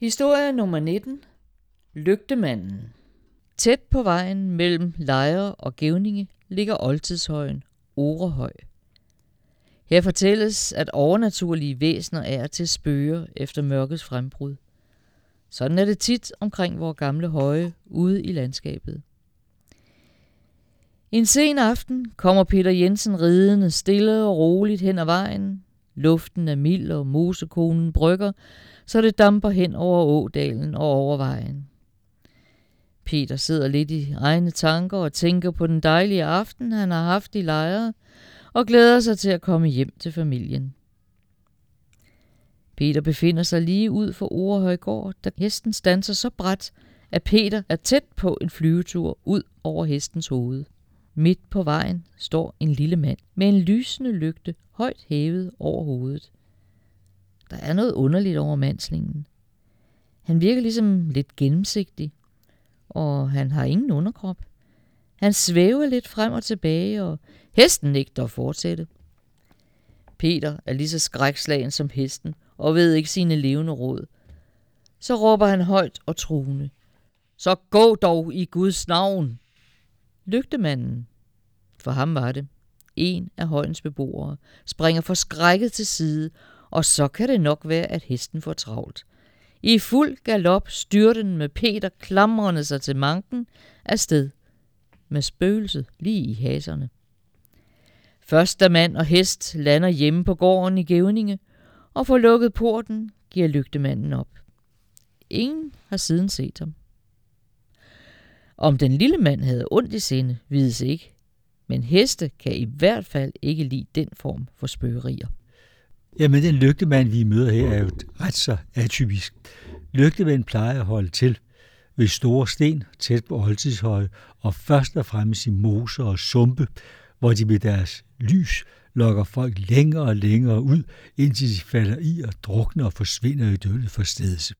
Historie nummer 19. Lygtemanden. Tæt på vejen mellem Lejre og Gævninge ligger oldtidshøjen Orehøj. Her fortælles, at overnaturlige væsener er til spøger efter mørkets frembrud. Sådan er det tit omkring vores gamle høje ude i landskabet. En sen aften kommer Peter Jensen ridende stille og roligt hen ad vejen. Luften er mild, og mosekonen brygger, så det damper hen over ådalen og over vejen. Peter sidder lidt i egne tanker og tænker på den dejlige aften, han har haft i lejre, og glæder sig til at komme hjem til familien. Peter befinder sig lige ud for Orehøjgård, da hesten standser så bræt, at Peter er tæt på en flyvetur ud over hestens hoved. Midt på vejen står en lille mand med en lysende lygte højt hævet over hovedet. Der er noget underligt over mandslingen. Han virker ligesom lidt gennemsigtig, og han har ingen underkrop. Han svæver lidt frem og tilbage, og hesten nægter at fortsætte. Peter er lige så skrækslagen som hesten, og ved ikke sine levende råd. Så råber han højt og truende. Så gå dog i Guds navn! Lygtemanden, for ham var det, en af højens beboere, springer forskrækket til side, og så kan det nok være, at hesten får travlt. I fuld galop styrte den med Peter klamrende sig til manken afsted, med spøgelset lige i haserne. Først da mand og hest lander hjemme på gården i Gævninge og får lukket porten, giver lygtemanden op. Ingen har siden set ham. Om den lille mand havde ondt i sinde, vides ikke, men heste kan i hvert fald ikke lide den form for spøgerier. Jamen, den lygtemand, vi møder her, er jo ret så atypisk. Lygtemanden plejer at holde til ved store sten tæt på oldtidshøje, og først og fremmest i moser og sumpe, hvor de med deres lys lokker folk længere og længere ud, indtil de falder i og drukner og forsvinder i dødet forstedelse.